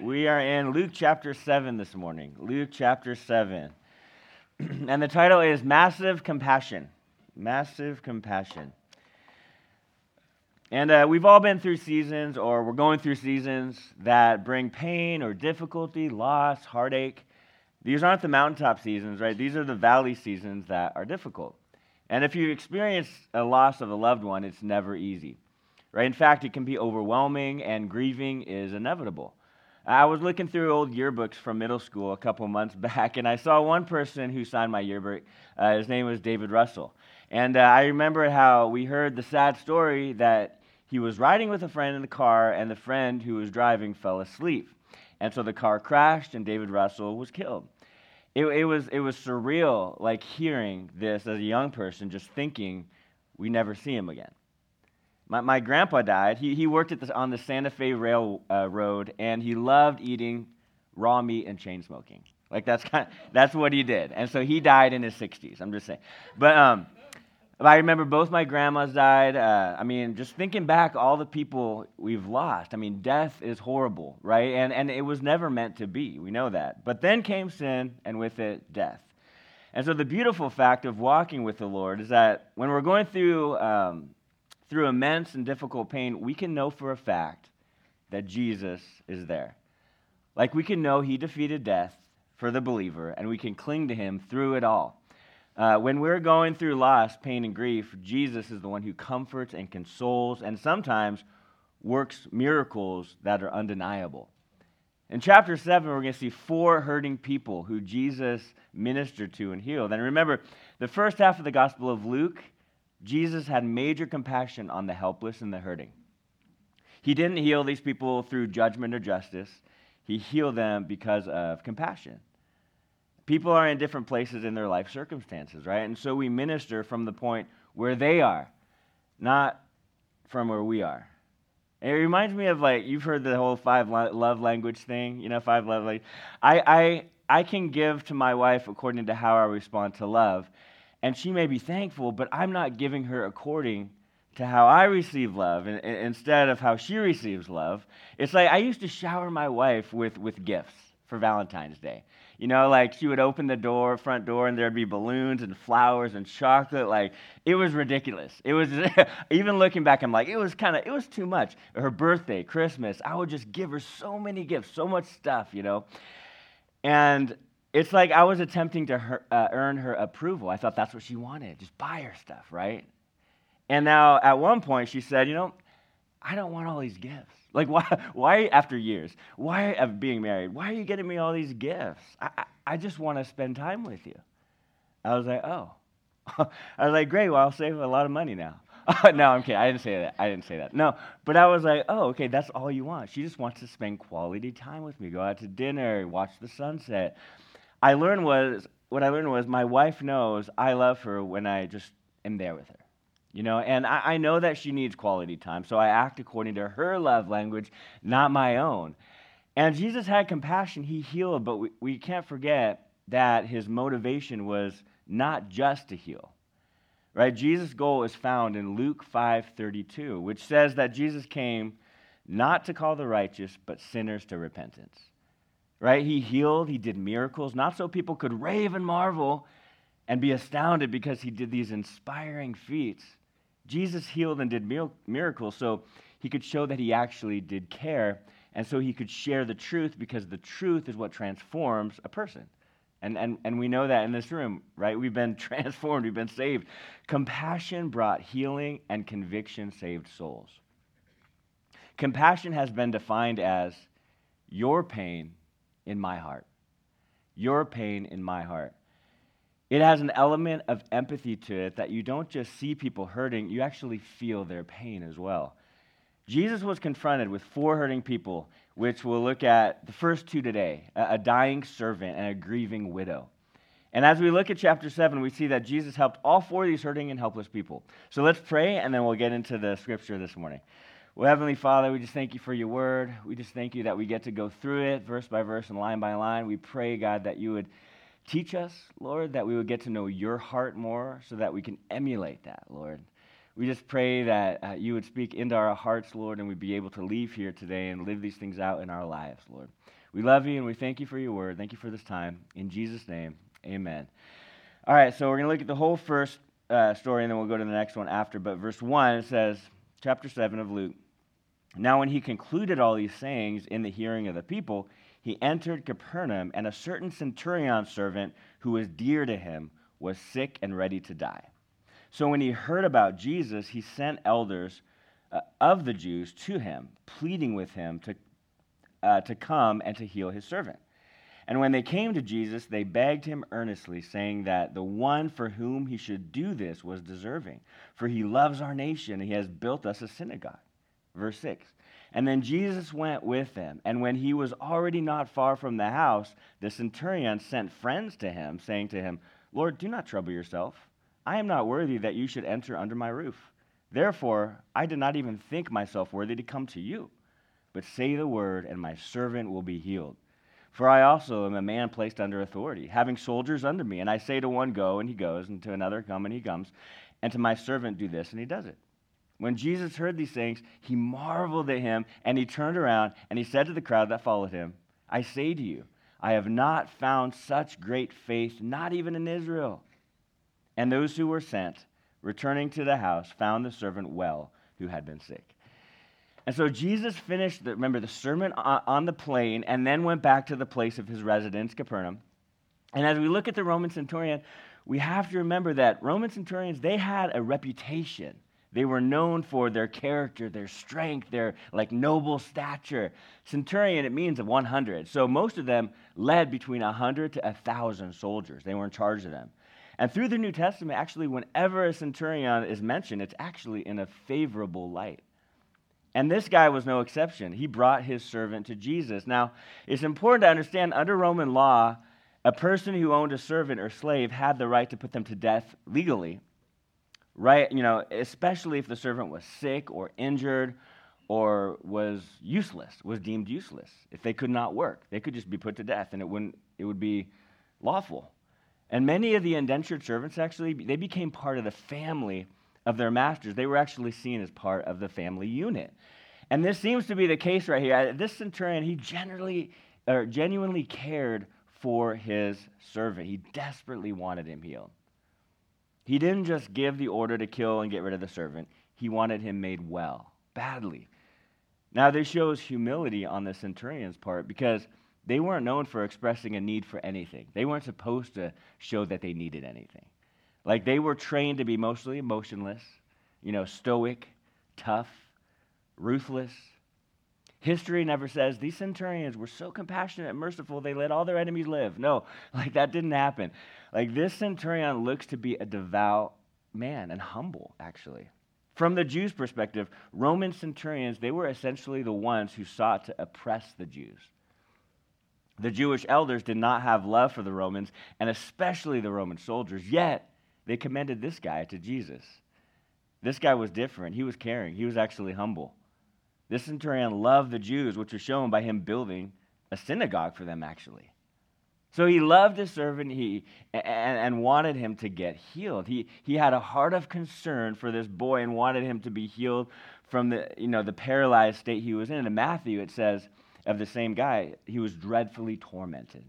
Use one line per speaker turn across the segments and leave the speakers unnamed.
We are in Luke chapter 7 this morning. Luke chapter 7. and the title is Massive Compassion. Massive Compassion. And uh, we've all been through seasons, or we're going through seasons that bring pain or difficulty, loss, heartache. These aren't the mountaintop seasons, right? These are the valley seasons that are difficult. And if you experience a loss of a loved one, it's never easy, right? In fact, it can be overwhelming, and grieving is inevitable. I was looking through old yearbooks from middle school a couple months back, and I saw one person who signed my yearbook. Uh, his name was David Russell. And uh, I remember how we heard the sad story that he was riding with a friend in the car, and the friend who was driving fell asleep. And so the car crashed, and David Russell was killed. It, it, was, it was surreal, like hearing this as a young person, just thinking we never see him again. My, my grandpa died. He, he worked at the, on the Santa Fe Railroad, uh, and he loved eating raw meat and chain smoking. Like that's kind of, that's what he did. And so he died in his 60s. I'm just saying. But um, I remember both my grandmas died. Uh, I mean, just thinking back, all the people we've lost. I mean, death is horrible, right? And, and it was never meant to be. We know that. But then came sin, and with it, death. And so the beautiful fact of walking with the Lord is that when we're going through um, through immense and difficult pain, we can know for a fact that Jesus is there. Like we can know he defeated death for the believer, and we can cling to him through it all. Uh, when we're going through loss, pain, and grief, Jesus is the one who comforts and consoles and sometimes works miracles that are undeniable. In chapter 7, we're going to see four hurting people who Jesus ministered to and healed. And remember, the first half of the Gospel of Luke Jesus had major compassion on the helpless and the hurting. He didn't heal these people through judgment or justice, he healed them because of compassion. People are in different places in their life circumstances, right? And so we minister from the point where they are, not from where we are. And it reminds me of like you've heard the whole five love language thing, you know, five love language. I I I can give to my wife according to how I respond to love and she may be thankful, but I'm not giving her according to how I receive love and, and instead of how she receives love. It's like I used to shower my wife with, with gifts for Valentine's Day. You know, like she would open the door, front door, and there'd be balloons and flowers and chocolate. Like it was ridiculous. It was even looking back, I'm like, it was kind of, it was too much. Her birthday, Christmas, I would just give her so many gifts, so much stuff, you know. And it's like I was attempting to her, uh, earn her approval. I thought that's what she wanted. Just buy her stuff, right? And now at one point she said, You know, I don't want all these gifts. Like, why, why after years, why of being married, why are you getting me all these gifts? I, I, I just want to spend time with you. I was like, Oh. I was like, Great, well, I'll save a lot of money now. no, I'm kidding. I didn't say that. I didn't say that. No, but I was like, oh, okay, that's all you want. She just wants to spend quality time with me, go out to dinner, watch the sunset. I learned was what I learned was my wife knows I love her when I just am there with her. You know, and I, I know that she needs quality time, so I act according to her love language, not my own. And Jesus had compassion, he healed, but we, we can't forget that his motivation was not just to heal. Right? Jesus' goal is found in Luke 5:32, which says that Jesus came not to call the righteous, but sinners to repentance right? He healed, he did miracles, not so people could rave and marvel and be astounded because he did these inspiring feats. Jesus healed and did miracles so he could show that he actually did care, and so he could share the truth because the truth is what transforms a person. And, and, and we know that in this room, right? We've been transformed, we've been saved. Compassion brought healing, and conviction saved souls. Compassion has been defined as your pain in my heart. Your pain in my heart. It has an element of empathy to it that you don't just see people hurting, you actually feel their pain as well. Jesus was confronted with four hurting people, which we'll look at the first two today a, dying servant and a grieving widow. And as we look at chapter 7, we see that Jesus helped all four of these hurting and helpless people. So let's pray, and then we'll get into the scripture this morning. Well, Heavenly Father, we just thank you for your word. We just thank you that we get to go through it verse by verse and line by line. We pray, God, that you would teach us, Lord, that we would get to know your heart more so that we can emulate that, Lord. we just pray that uh, you would speak into our hearts, Lord, and we'd be able to leave here today and live these things out in our lives, Lord. We love you and we thank you for your word. Thank you for this time. In Jesus' name, amen. All right, so we're going to look at the whole first uh, story and then we'll go to the next one after. But verse 1, it says, chapter 7 of Luke. Now, when he concluded all these sayings in the hearing of the people, he entered Capernaum, and a certain centurion servant who was dear to him was sick and ready to die. So when he heard about Jesus, he sent elders uh, of the Jews to him, pleading with him to, uh, to come and to heal his servant. And when they came to Jesus, they begged him earnestly, saying that the one for whom he should do this was deserving, for he loves our nation and he has built us a synagogue. Verse 6. And then Jesus went with them, and when he was already not far from the house, the centurion sent friends to him, saying to him, Lord, do not trouble yourself I am not worthy that you should enter under my roof. Therefore, I did not even think myself worthy to come to you. But say the word, and my servant will be healed. For I also am a man placed under authority, having soldiers under me. And I say to one, Go, and he goes, and to another, Come, and he comes, and to my servant, Do this, and he does it. When Jesus heard these things, he marveled at him, and he turned around, and he said to the crowd that followed him, I say to you, I have not found such great faith, not even in Israel. And those who were sent, returning to the house, found the servant well who had been sick. And so Jesus finished, the, remember, the sermon on the plain and then went back to the place of his residence, Capernaum. And as we look at the Roman centurion, we have to remember that Roman centurions, they had a reputation. They were known for their character, their strength, their like noble stature. Centurion, it means of 100. So most of them led between 100 to 1,000 soldiers. They were in charge of them. And through the New Testament, actually, whenever a centurion is mentioned, it's actually in a favorable light. And this guy was no exception. He brought his servant to Jesus. Now, it's important to understand under Roman law, a person who owned a servant or slave had the right to put them to death legally. Right? You know, especially if the servant was sick or injured or was useless, was deemed useless. If they could not work, they could just be put to death and it wouldn't it would be lawful. And many of the indentured servants actually, they became part of the family of their masters. They were actually seen as part of the family unit. And this seems to be the case right here. This centurion, he generally, or genuinely cared for his servant. He desperately wanted him healed. He didn't just give the order to kill and get rid of the servant, he wanted him made well, badly. Now, this shows humility on the centurion's part because they weren't known for expressing a need for anything. They weren't supposed to show that they needed anything. Like they were trained to be mostly emotionless, you know, stoic, tough, ruthless. History never says these centurions were so compassionate and merciful they let all their enemies live. No, like that didn't happen. Like this centurion looks to be a devout man and humble, actually. From the Jews' perspective, Roman centurions, they were essentially the ones who sought to oppress the Jews. The Jewish elders did not have love for the Romans, and especially the Roman soldiers, yet they commended this guy to Jesus. This guy was different. He was caring, he was actually humble. This centurion loved the Jews, which was shown by him building a synagogue for them, actually. So he loved his servant he, and, and wanted him to get healed. He, he had a heart of concern for this boy and wanted him to be healed from the, you know, the paralyzed state he was in. In Matthew, it says, of the same guy, he was dreadfully tormented.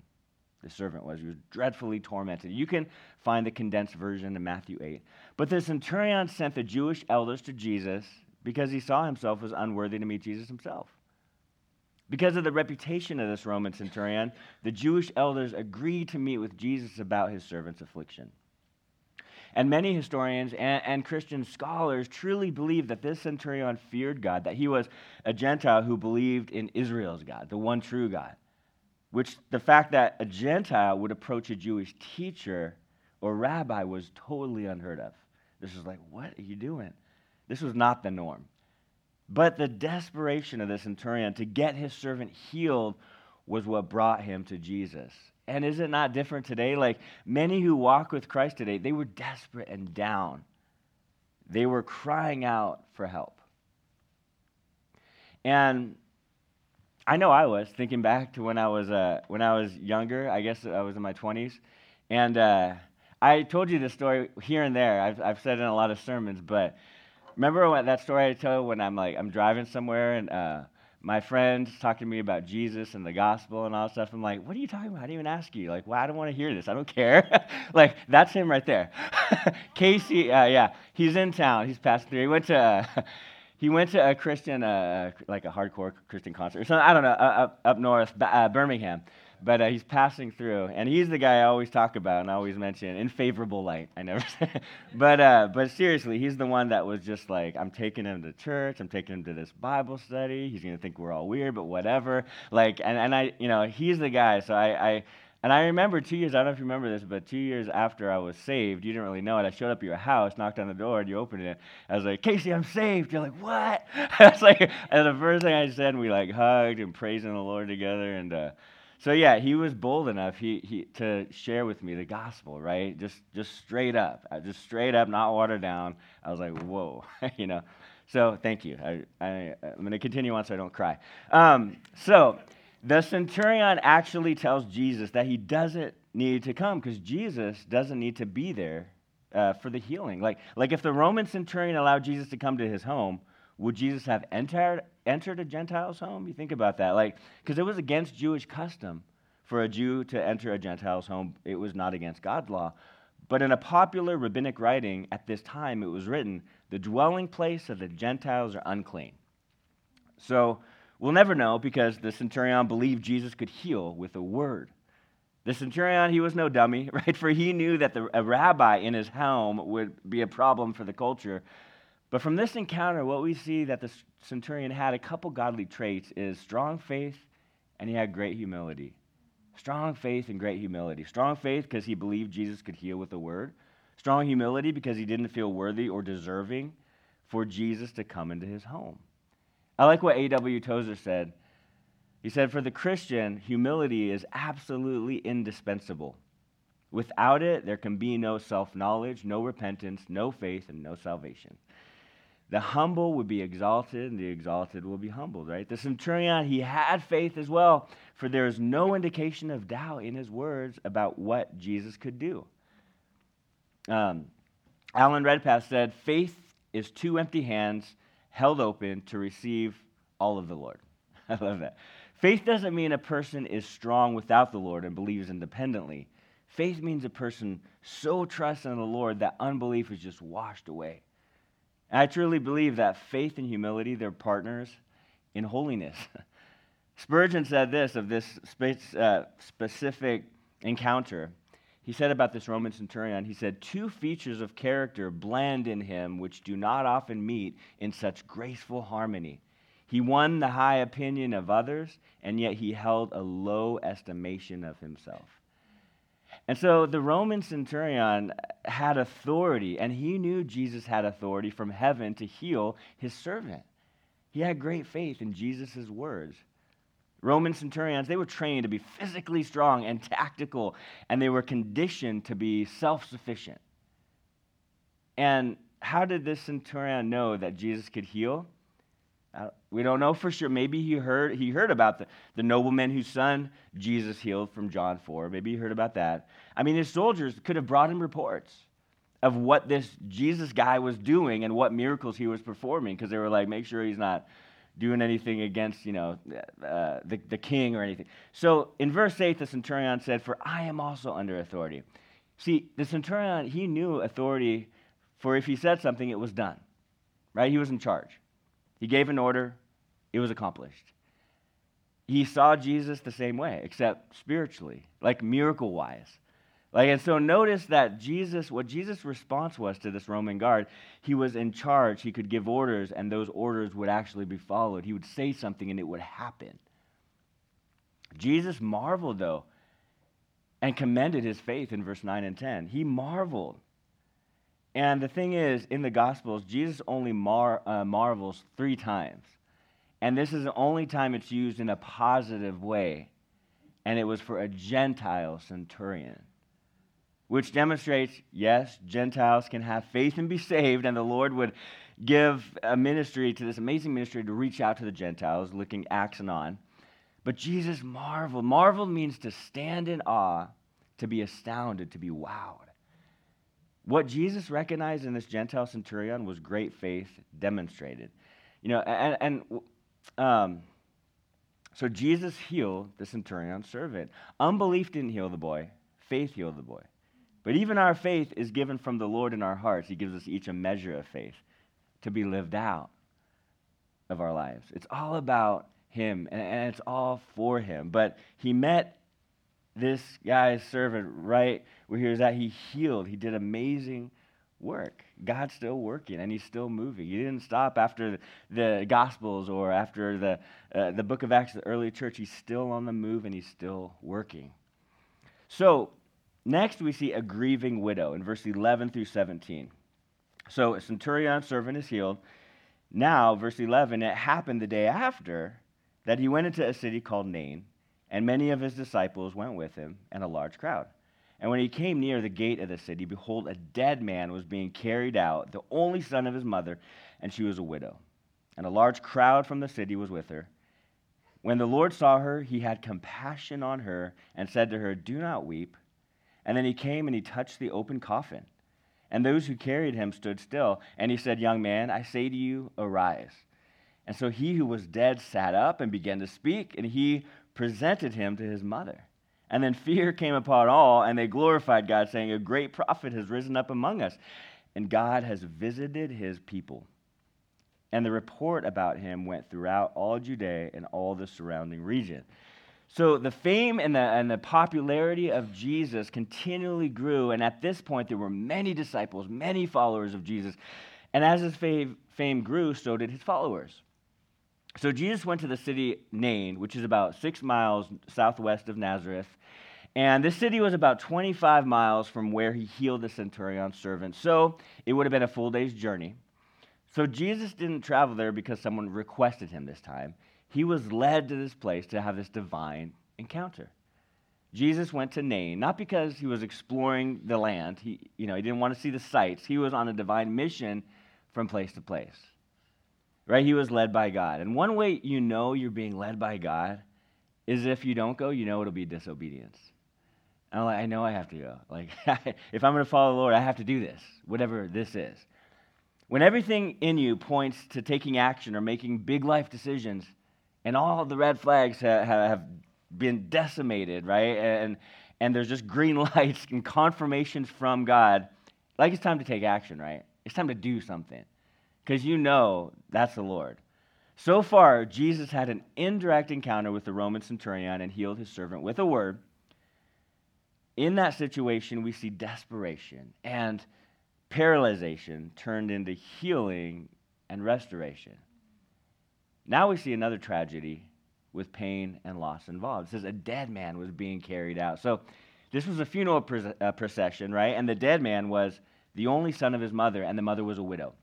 The servant was. He was dreadfully tormented. You can find the condensed version in Matthew 8. But the centurion sent the Jewish elders to Jesus because he saw himself as unworthy to meet Jesus himself. Because of the reputation of this Roman centurion, the Jewish elders agreed to meet with Jesus about his servant's affliction. And many historians and, and, Christian scholars truly believe that this centurion feared God, that he was a Gentile who believed in Israel's God, the one true God. Which the fact that a Gentile would approach a Jewish teacher or rabbi was totally unheard of. This was like, what are you doing? This was not the norm. But the desperation of the centurion to get his servant healed was what brought him to Jesus. And is it not different today? Like many who walk with Christ today, they were desperate and down. They were crying out for help. And I know I was thinking back to when I was uh, when I was younger. I guess I was in my 20s, and uh, I told you this story here and there. I've, I've said it in a lot of sermons, but remember when, that story I told when I'm like, I'm driving somewhere and uh, my friend's talking to me about Jesus and the gospel and all that stuff. I'm like, what are you talking about? I didn't even ask you. Like, well, I don't want to hear this. I don't care. like, that's him right there. Casey, uh, yeah, he's in town. He's passing through. He went to, uh, he went to a Christian, uh, like a hardcore Christian concert or something. I don't know, uh, up, up north, uh, Birmingham but uh, he's passing through, and he's the guy I always talk about and I always mention in favorable light. I never but uh, but seriously, he's the one that was just like, I'm taking him to church, I'm taking him to this Bible study. He's gonna think we're all weird, but whatever. Like, and and I, you know, he's the guy. So I, I and I remember two years, I don't know if you remember this, but two years after I was saved, you didn't really know it. I showed up at your house, knocked on the door, and you opened it. I was like, Casey, I'm saved. You're like, what? I was like, and the first thing I said, we like hugged and praising the Lord together. And uh, so yeah, he was bold enough he, he, to share with me the gospel, right? Just just straight up, uh, just straight up, not watered down. I was like, whoa, you know. So thank you. I, I, am going to continue on so I don't cry. Um, so the centurion actually tells Jesus that he doesn't need to come because Jesus doesn't need to be there uh, for the healing. Like, like if the Roman centurion allowed Jesus to come to his home, would Jesus have entered, entered a Gentile's home? You think about that. Like, because it was against Jewish custom for a Jew to enter a Gentile's home, it was not against God's law. But in a popular rabbinic writing at this time, it was written, the dwelling place of the Gentiles are unclean. So we'll never know because the centurion believed Jesus could heal with a word. The centurion, he was no dummy, right? For he knew that the, a rabbi in his home would be a problem for the culture. But from this encounter, what we see that the centurion had a couple godly traits is strong faith and he had great humility. Strong faith and great humility. Strong faith because he believed Jesus could heal with a word. Strong humility because he didn't feel worthy or deserving for Jesus to come into his home. I like what A.W. Tozer said. He said, For the Christian, humility is absolutely indispensable. Without it, there can be no self knowledge, no repentance, no faith, and no salvation. The humble would be exalted, and the exalted will be humbled, right? The centurion, he had faith as well, for there is no indication of doubt in his words about what Jesus could do. Um, Alan Redpath said, Faith is two empty hands held open to receive all of the Lord. I love that. Faith doesn't mean a person is strong without the Lord and believes independently. Faith means a person so trusts in the Lord that unbelief is just washed away. I truly believe that faith and humility, they're partners in holiness. Spurgeon said this of this space, uh, specific encounter. He said about this Roman centurion, he said, Two features of character blend in him which do not often meet in such graceful harmony. He won the high opinion of others, and yet he held a low estimation of himself. And so the Roman centurion had authority, and he knew Jesus had authority from heaven to heal his servant. He had great faith in Jesus' words. Roman centurions, they were trained to be physically strong and tactical, and they were conditioned to be self sufficient. And how did this centurion know that Jesus could heal? Uh, we don't know for sure. Maybe he heard, he heard about the, the nobleman whose son Jesus healed from John 4. Maybe he heard about that. I mean, his soldiers could have brought him reports of what this Jesus guy was doing and what miracles he was performing because they were like, make sure he's not doing anything against, you know, uh, the, the king or anything. So in verse 8, the centurion said, For I am also under authority. See, the centurion, he knew authority for if he said something, it was done, right? He was in charge. He gave an order, it was accomplished. He saw Jesus the same way, except spiritually, like miracle wise. Like, and so notice that Jesus, what Jesus' response was to this Roman guard, he was in charge. He could give orders, and those orders would actually be followed. He would say something, and it would happen. Jesus marveled, though, and commended his faith in verse 9 and 10. He marveled and the thing is, in the Gospels, Jesus only mar, uh, marvels three times. And this is the only time it's used in a positive way. And it was for a Gentile centurion, which demonstrates yes, Gentiles can have faith and be saved, and the Lord would give a ministry to this amazing ministry to reach out to the Gentiles, looking Acts and on. But Jesus marveled. Marveled means to stand in awe, to be astounded, to be wowed. What Jesus recognized in this Gentile centurion was great faith demonstrated. You know, and, and um, so Jesus healed the centurion servant. Unbelief didn't heal the boy, faith healed the boy. But even our faith is given from the Lord in our hearts. He gives us each a measure of faith to be lived out of our lives. It's all about Him, and it's all for Him. But He met this guy's servant right where he was at. He healed, He did amazing work. God's still working and he's still moving. He didn't stop after the Gospels or after the, uh, the book of Acts, the early church. He's still on the move and he's still working. So, next we see a grieving widow in verse 11 through 17. So, a centurion servant is healed. Now, verse 11, it happened the day after that he went into a city called Nain, and many of his disciples went with him, and a large crowd. And when he came near the gate of the city, behold, a dead man was being carried out, the only son of his mother, and she was a widow. And a large crowd from the city was with her. When the Lord saw her, he had compassion on her and said to her, Do not weep. And then he came and he touched the open coffin. And those who carried him stood still. And he said, Young man, I say to you, arise. And so he who was dead sat up and began to speak, and he presented him to his mother. And then fear came upon all, and they glorified God, saying, A great prophet has risen up among us, and God has visited his people. And the report about him went throughout all Judea and all the surrounding region. So the fame and the, and the popularity of Jesus continually grew, and at this point, there were many disciples, many followers of Jesus. And as his fame grew, so did his followers. So Jesus went to the city Nain, which is about six miles southwest of Nazareth, and this city was about 25 miles from where he healed the centurion's servant. So it would have been a full day's journey. So Jesus didn't travel there because someone requested him this time. He was led to this place to have this divine encounter. Jesus went to Nain, not because he was exploring the land. He, you know, he didn't want to see the sights. He was on a divine mission from place to place. Right? He was led by God. And one way you know you're being led by God is if you don't go, you know it'll be disobedience. And I'm like, I know I have to go. Like, if I'm going to follow the Lord, I have to do this, whatever this is. When everything in you points to taking action or making big life decisions, and all the red flags ha- have been decimated, right? And, and there's just green lights and confirmations from God, like it's time to take action, right? It's time to do something because you know that's the Lord. So far, Jesus had an indirect encounter with the Roman centurion and healed his servant with a word in that situation, we see desperation and paralyzation turned into healing and restoration. Now we see another tragedy with pain and loss involved. It says a dead man was being carried out. So this was a funeral uh, procession, right? And the dead man was the only son of his mother, and the mother was a widow.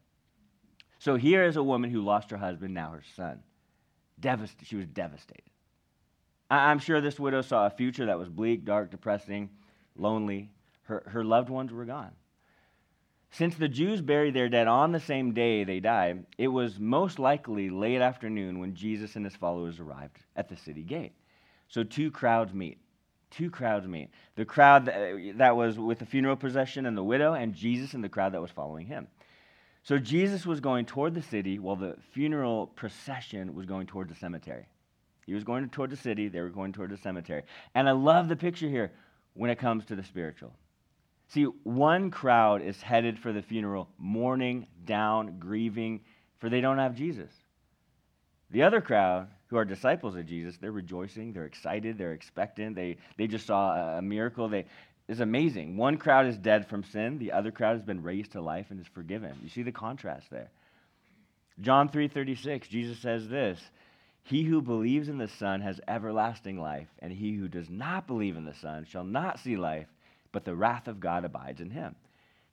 So here is a woman who lost her husband, now her son. Devast- she was devastated. I'm sure this widow saw a future that was bleak, dark, depressing, lonely. Her, her loved ones were gone. Since the Jews buried their dead on the same day they died, it was most likely late afternoon when Jesus and his followers arrived at the city gate. So two crowds meet. Two crowds meet. The crowd that was with the funeral procession and the widow, and Jesus and the crowd that was following him. So Jesus was going toward the city while the funeral procession was going toward the cemetery. He was going toward the city, they were going toward the cemetery. And I love the picture here when it comes to the spiritual. See, one crowd is headed for the funeral, mourning, down, grieving, for they don't have Jesus. The other crowd, who are disciples of Jesus, they're rejoicing, they're excited, they're expectant, they, they just saw a, miracle. They, it's amazing. One crowd is dead from sin, the other crowd has been raised to life and is forgiven. You see the contrast there. John 3:36, Jesus says this, he who believes in the Son has everlasting life, and he who does not believe in the Son shall not see life, but the wrath of God abides in him.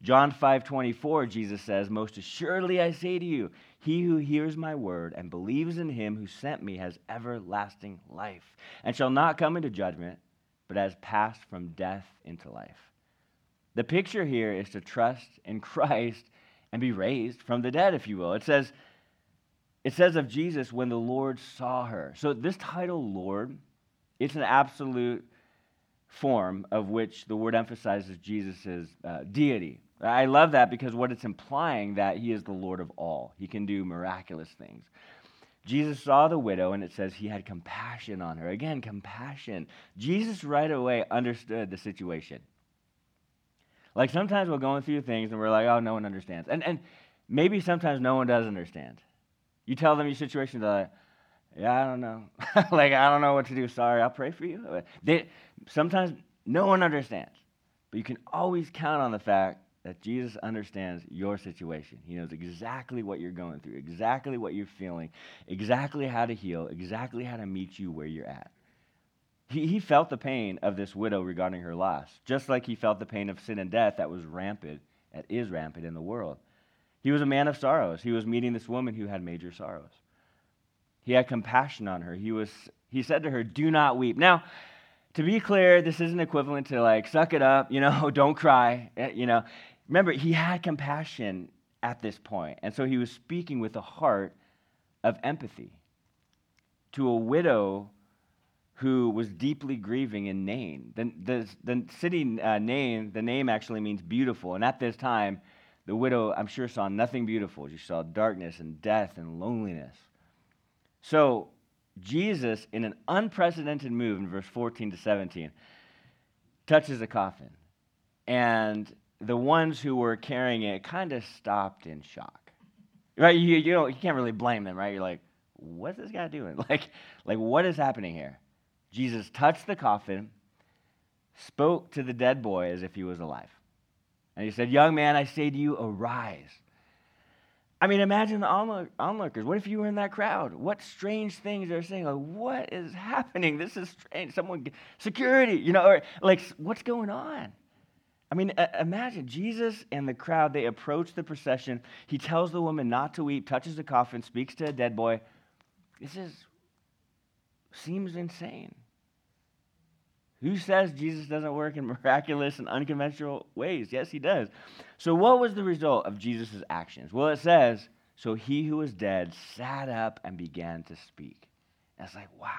John 5:24 Jesus says, "Most assuredly I say to you, he who hears my word and believes in him who sent me has everlasting life, and shall not come into judgment, but has passed from death into life." The picture here is to trust in Christ and be raised from the dead, if you will. It says, it says of Jesus, when the Lord saw her. So, this title, Lord, it's an absolute form of which the word emphasizes Jesus' uh, deity. I love that because what it's implying that he is the Lord of all. He can do miraculous things. Jesus saw the widow and it says he had compassion on her. Again, compassion. Jesus right away understood the situation. Like sometimes we're going through things and we're like, oh, no one understands. And, and maybe sometimes no one does understand. You tell them your situation, they're like, yeah, I don't know. like, I don't know what to do. Sorry, I'll pray for you. They, sometimes no one understands. But you can always count on the fact that Jesus understands your situation. He knows exactly what you're going through, exactly what you're feeling, exactly how to heal, exactly how to meet you where you're at. He, he felt the pain of this widow regarding her loss, just like he felt the pain of sin and death that was rampant, that is rampant in the world. He was a man of sorrows. He was meeting this woman who had major sorrows. He had compassion on her. He, was, he said to her, Do not weep. Now, to be clear, this isn't equivalent to like, suck it up, you know, don't cry, eh, you know. Remember, he had compassion at this point, and so he was speaking with a heart of empathy to a widow who was deeply grieving in Nain. The, the, the city uh, Nain, the name actually means beautiful, and at this time, the widow, I'm sure, saw nothing beautiful. She saw darkness and death and loneliness. So, Jesus, in an unprecedented move in verse 14 to 17, touches a coffin. And the ones who were carrying it kind of stopped in shock. Right? You, you, don't, you can't really blame them, right? You're like, what's this guy doing? Like, like, what is happening here? Jesus touched the coffin, spoke to the dead boy as if he was alive. And he said, Young man, I say to you, arise. I mean, imagine the onlookers. What if you were in that crowd? What strange things they're saying? Like, what is happening? This is strange. Someone, security, you know, or like, what's going on? I mean, imagine Jesus and the crowd, they approach the procession. He tells the woman not to weep, touches the coffin, speaks to a dead boy. This is, seems insane. Who says Jesus doesn't work in miraculous and unconventional ways? Yes, he does. So, what was the result of Jesus' actions? Well, it says, So he who was dead sat up and began to speak. And it's like, wow.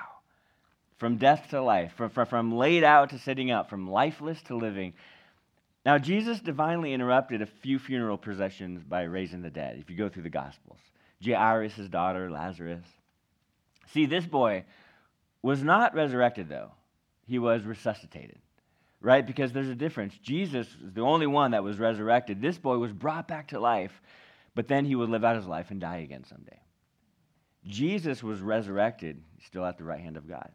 From death to life, from, from, from laid out to sitting up, from lifeless to living, now, Jesus divinely interrupted a few funeral processions by raising the dead, if you go through the Gospels. Jairus' daughter, Lazarus. See, this boy was not resurrected, though. He was resuscitated, right? Because there's a difference. Jesus is the only one that was resurrected. This boy was brought back to life, but then he would live out his life and die again someday. Jesus was resurrected, still at the right hand of God.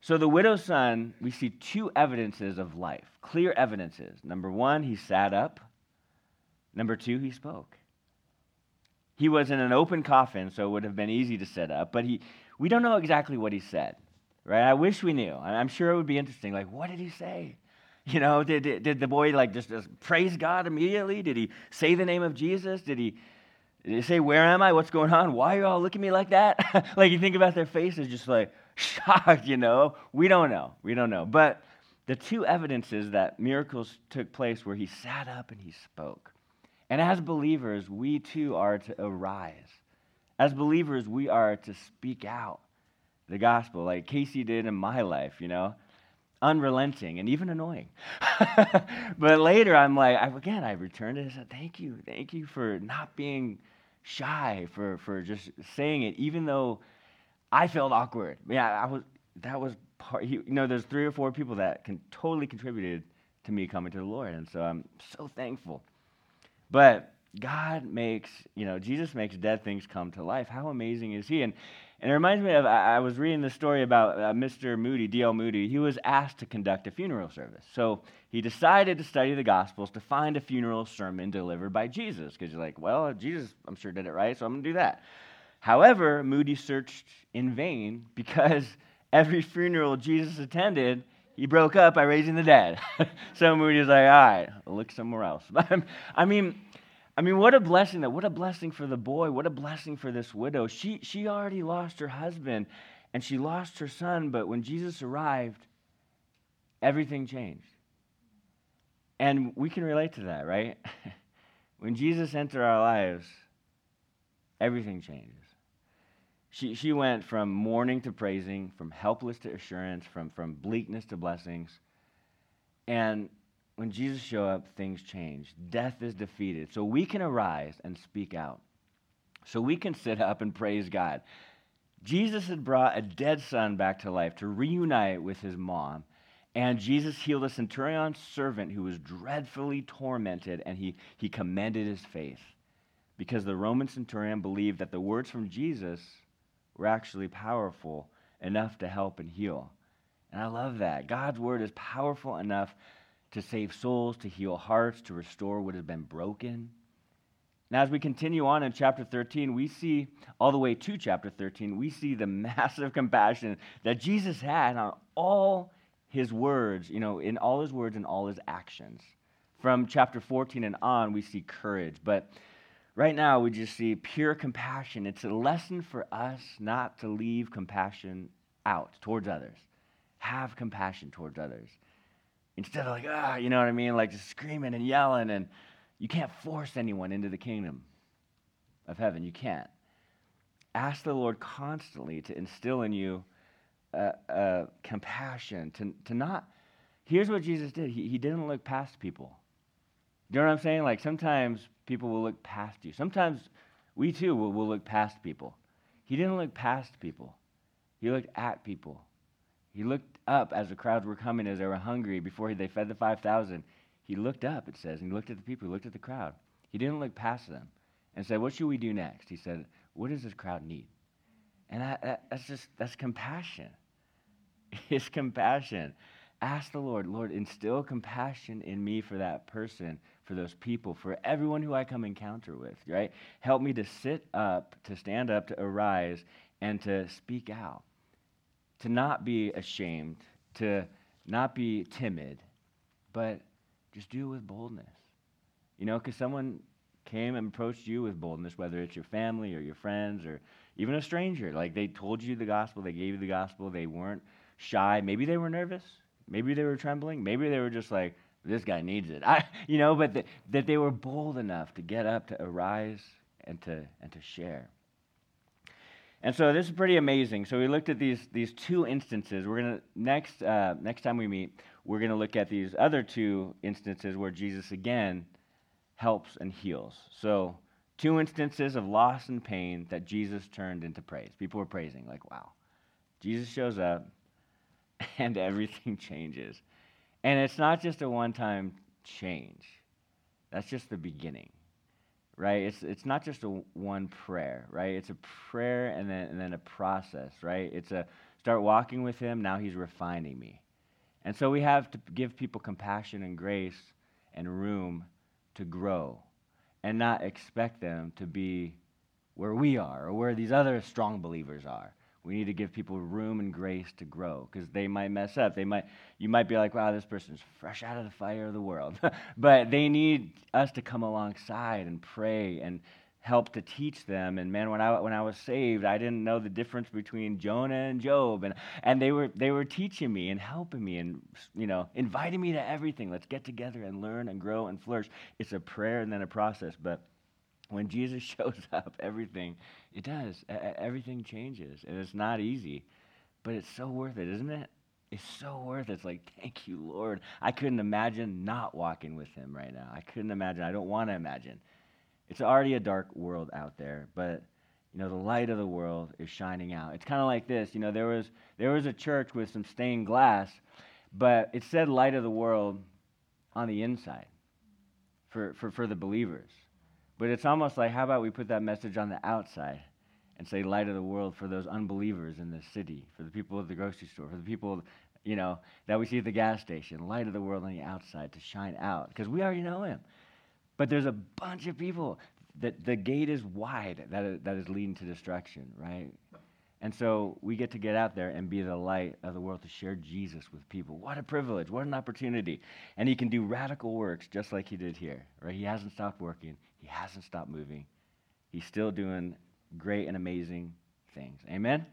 So, the widow's son, we see two evidences of life, clear evidences. Number one, he sat up. Number two, he spoke. He was in an open coffin, so it would have been easy to sit up, but he, we don't know exactly what he said, right? I wish we knew. I'm sure it would be interesting. Like, what did he say? You know, did, did, did the boy like just, just praise God immediately? Did he say the name of Jesus? Did he, did he say, Where am I? What's going on? Why are you all looking at me like that? like, you think about their faces, just like, shocked, you know? We don't know. We don't know. But the two evidences that miracles took place where he sat up and he spoke. And as believers, we too are to arise. As believers, we are to speak out the gospel, like Casey did in my life, you know? Unrelenting and even annoying. but later, I'm like, I, again, I returned it and said, Thank you. Thank you for not being shy, for, for just saying it, even though I felt awkward. Yeah, I was. That was part. You know, there's three or four people that can totally contributed to me coming to the Lord, and so I'm so thankful. But God makes, you know, Jesus makes dead things come to life. How amazing is He? And and it reminds me of I, was reading the story about uh, Mr. Moody, D.L. Moody. He was asked to conduct a funeral service, so he decided to study the Gospels to find a funeral sermon delivered by Jesus. Because you're like, well, Jesus, I'm sure did it right, so I'm gonna do that. However, Moody searched in vain because every funeral Jesus attended, he broke up by raising the dead. so Moody's like, all right, I'll look somewhere else. I mean, I mean, what a blessing that. What a blessing for the boy. What a blessing for this widow. She, she already lost her husband and she lost her son, but when Jesus arrived, everything changed. And we can relate to that, right? when Jesus entered our lives, everything changes. She, she went from mourning to praising, from helpless to assurance, from, from bleakness to blessings. And when Jesus show up, things change. Death is defeated. So we can arise and speak out. So we can sit up and praise God. Jesus had brought a dead son back to life to reunite with his mom. And Jesus healed a centurion's servant who was dreadfully tormented, and he, he commended his faith because the Roman centurion believed that the words from Jesus were actually powerful enough to help and heal. And I love that. God's word is powerful enough to save souls, to heal hearts, to restore what has been broken. Now, as we continue on in chapter 13, we see, all the way to chapter 13, we see the massive compassion that Jesus had on all his words, you know, in all his words and all his actions. From chapter 14 and on, we see courage. But right now, we just see pure compassion. It's a lesson for us not to leave compassion out towards others. Have compassion towards others. Instead of like, ah, you know what I mean? Like just screaming and yelling. And you can't force anyone into the kingdom of heaven. You can't. Ask the Lord constantly to instill in you compassion, to, to not. Here's what Jesus did he, he didn't look past people. You know what I'm saying? Like sometimes people will look past you. Sometimes we too will, will look past people. He didn't look past people, he looked at people. He looked up as the crowds were coming, as they were hungry before they fed the 5,000. He looked up, it says, and he looked at the people, he looked at the crowd. He didn't look past them and said, What should we do next? He said, What does this crowd need? And that, that's just, that's compassion. It's compassion. Ask the Lord, Lord, instill compassion in me for that person, for those people, for everyone who I come encounter with, right? Help me to sit up, to stand up, to arise, and to speak out to not be ashamed, to not be timid, but just do it with boldness. You know, because someone came and approached you with boldness, whether it's your family or your friends or even a stranger. Like they told you the gospel, they gave you the gospel, they weren't shy. Maybe they were nervous, maybe they were trembling, maybe they were just like, this guy needs it. I, you know, but the, that they were bold enough to get up, to arise, and to, and to share. And so this is pretty amazing. So we looked at these, these two instances. We're to, next, uh, next time we meet, we're to look at these other two instances where Jesus again helps and heals. So two instances of loss and pain that Jesus turned into praise. People were praising, like, wow. Jesus shows up and everything changes. And it's not just a one time change, that's just the beginning right? It's, it's not just a one prayer, right? It's a prayer and then, and then a process, right? It's a start walking with Him, now He's refining me. And so we have to give people compassion and grace and room to grow and not expect them to be where we are or where these other strong believers are. We need to give people room and grace to grow because they might mess up. They might, you might be like, wow, this person's fresh out of the fire of the world. but they need us to come alongside and pray and help to teach them. And man, when I, when I was saved, I didn't know the difference between Jonah and Job. And, and they, were, they were teaching me and helping me and, you know, inviting me to everything. Let's get together and learn and grow and flourish. It's a prayer and then a process. But when Jesus shows up, everything, it does. everything changes. And it's not easy, but it's so worth it, isn't it? It's so worth it. It's like, thank you, Lord. I couldn't imagine not walking with him right now. I couldn't imagine. I don't want to imagine. It's already a dark world out there, but you know, the light of the world is shining out. It's kind of like this. You know, there was there was a church with some stained glass, but it said light of the world on the inside for, for, for the believers. But it's almost like, how about we put that message on the outside and say, light of the world for those unbelievers in the city, for the people at the grocery store, for the people, you know, that we see at the gas station, light of the world on the outside to shine out, because we already know him. But there's a bunch of people that the gate is wide that is, that is leading to destruction, right? And so we get to get out there and be the light of the world to share Jesus with people. What a privilege. What an opportunity. And he can do radical works just like he did here, right? He hasn't stopped working. He hasn't stopped moving. He's still doing great and amazing things. Amen?